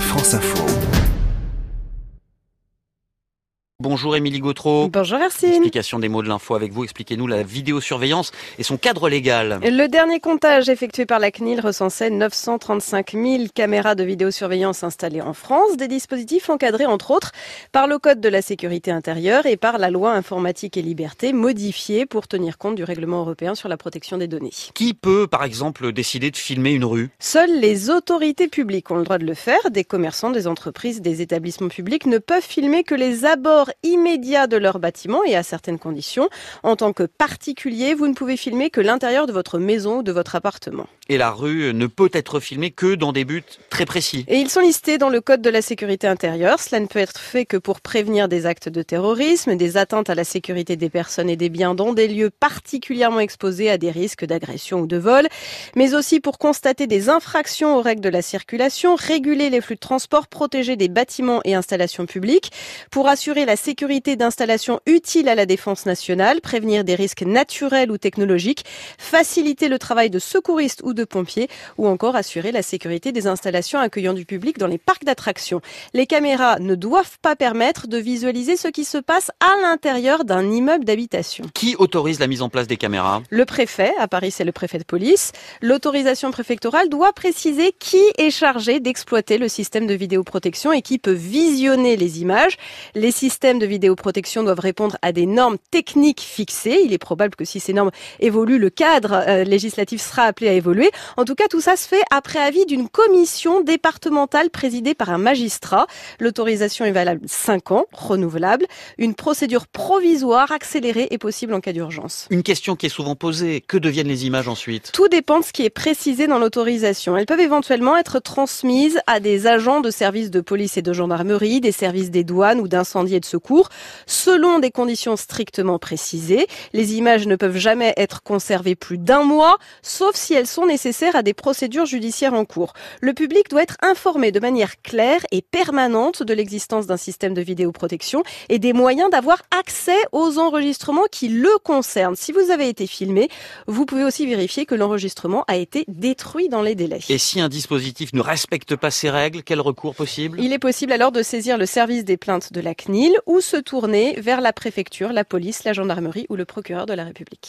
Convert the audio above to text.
France Info. Bonjour Émilie Gautreau. Bonjour Hercine. Explication des mots de l'info avec vous. Expliquez-nous la vidéosurveillance et son cadre légal. Le dernier comptage effectué par la CNIL recensait 935 000 caméras de vidéosurveillance installées en France, des dispositifs encadrés entre autres par le Code de la sécurité intérieure et par la loi informatique et liberté modifiée pour tenir compte du règlement européen sur la protection des données. Qui peut par exemple décider de filmer une rue? Seules les autorités publiques ont le droit de le faire. Des commerçants, des entreprises, des établissements publics ne peuvent filmer que les abords immédiat de leur bâtiment et à certaines conditions. En tant que particulier, vous ne pouvez filmer que l'intérieur de votre maison ou de votre appartement. Et la rue ne peut être filmée que dans des buts très précis. Et ils sont listés dans le Code de la sécurité intérieure. Cela ne peut être fait que pour prévenir des actes de terrorisme, des atteintes à la sécurité des personnes et des biens dans des lieux particulièrement exposés à des risques d'agression ou de vol, mais aussi pour constater des infractions aux règles de la circulation, réguler les flux de transport, protéger des bâtiments et installations publiques, pour assurer la sécurité d'installations utiles à la défense nationale, prévenir des risques naturels ou technologiques, faciliter le travail de secouristes ou de pompiers ou encore assurer la sécurité des installations accueillant du public dans les parcs d'attractions. Les caméras ne doivent pas permettre de visualiser ce qui se passe à l'intérieur d'un immeuble d'habitation. Qui autorise la mise en place des caméras? Le préfet, à Paris c'est le préfet de police. L'autorisation préfectorale doit préciser qui est chargé d'exploiter le système de vidéoprotection et qui peut visionner les images. Les systèmes de vidéoprotection doivent répondre à des normes techniques fixées. Il est probable que si ces normes évoluent, le cadre euh, législatif sera appelé à évoluer. En tout cas, tout ça se fait après avis d'une commission départementale présidée par un magistrat. L'autorisation est valable 5 ans, renouvelable. Une procédure provisoire accélérée est possible en cas d'urgence. Une question qui est souvent posée, que deviennent les images ensuite? Tout dépend de ce qui est précisé dans l'autorisation. Elles peuvent éventuellement être transmises à des agents de services de police et de gendarmerie, des services des douanes ou d'incendie et de secours, selon des conditions strictement précisées. Les images ne peuvent jamais être conservées plus d'un mois, sauf si elles sont nécessaires à des procédures judiciaires en cours. Le public doit être informé de manière claire et permanente de l'existence d'un système de vidéoprotection et des moyens d'avoir accès aux enregistrements qui le concernent. Si vous avez été filmé, vous pouvez aussi vérifier que l'enregistrement a été détruit dans les délais. Et si un dispositif ne respecte pas ces règles, quel recours possible? Il est possible alors de saisir le service des plaintes de la CNIL ou se tourner vers la préfecture, la police, la gendarmerie ou le procureur de la République.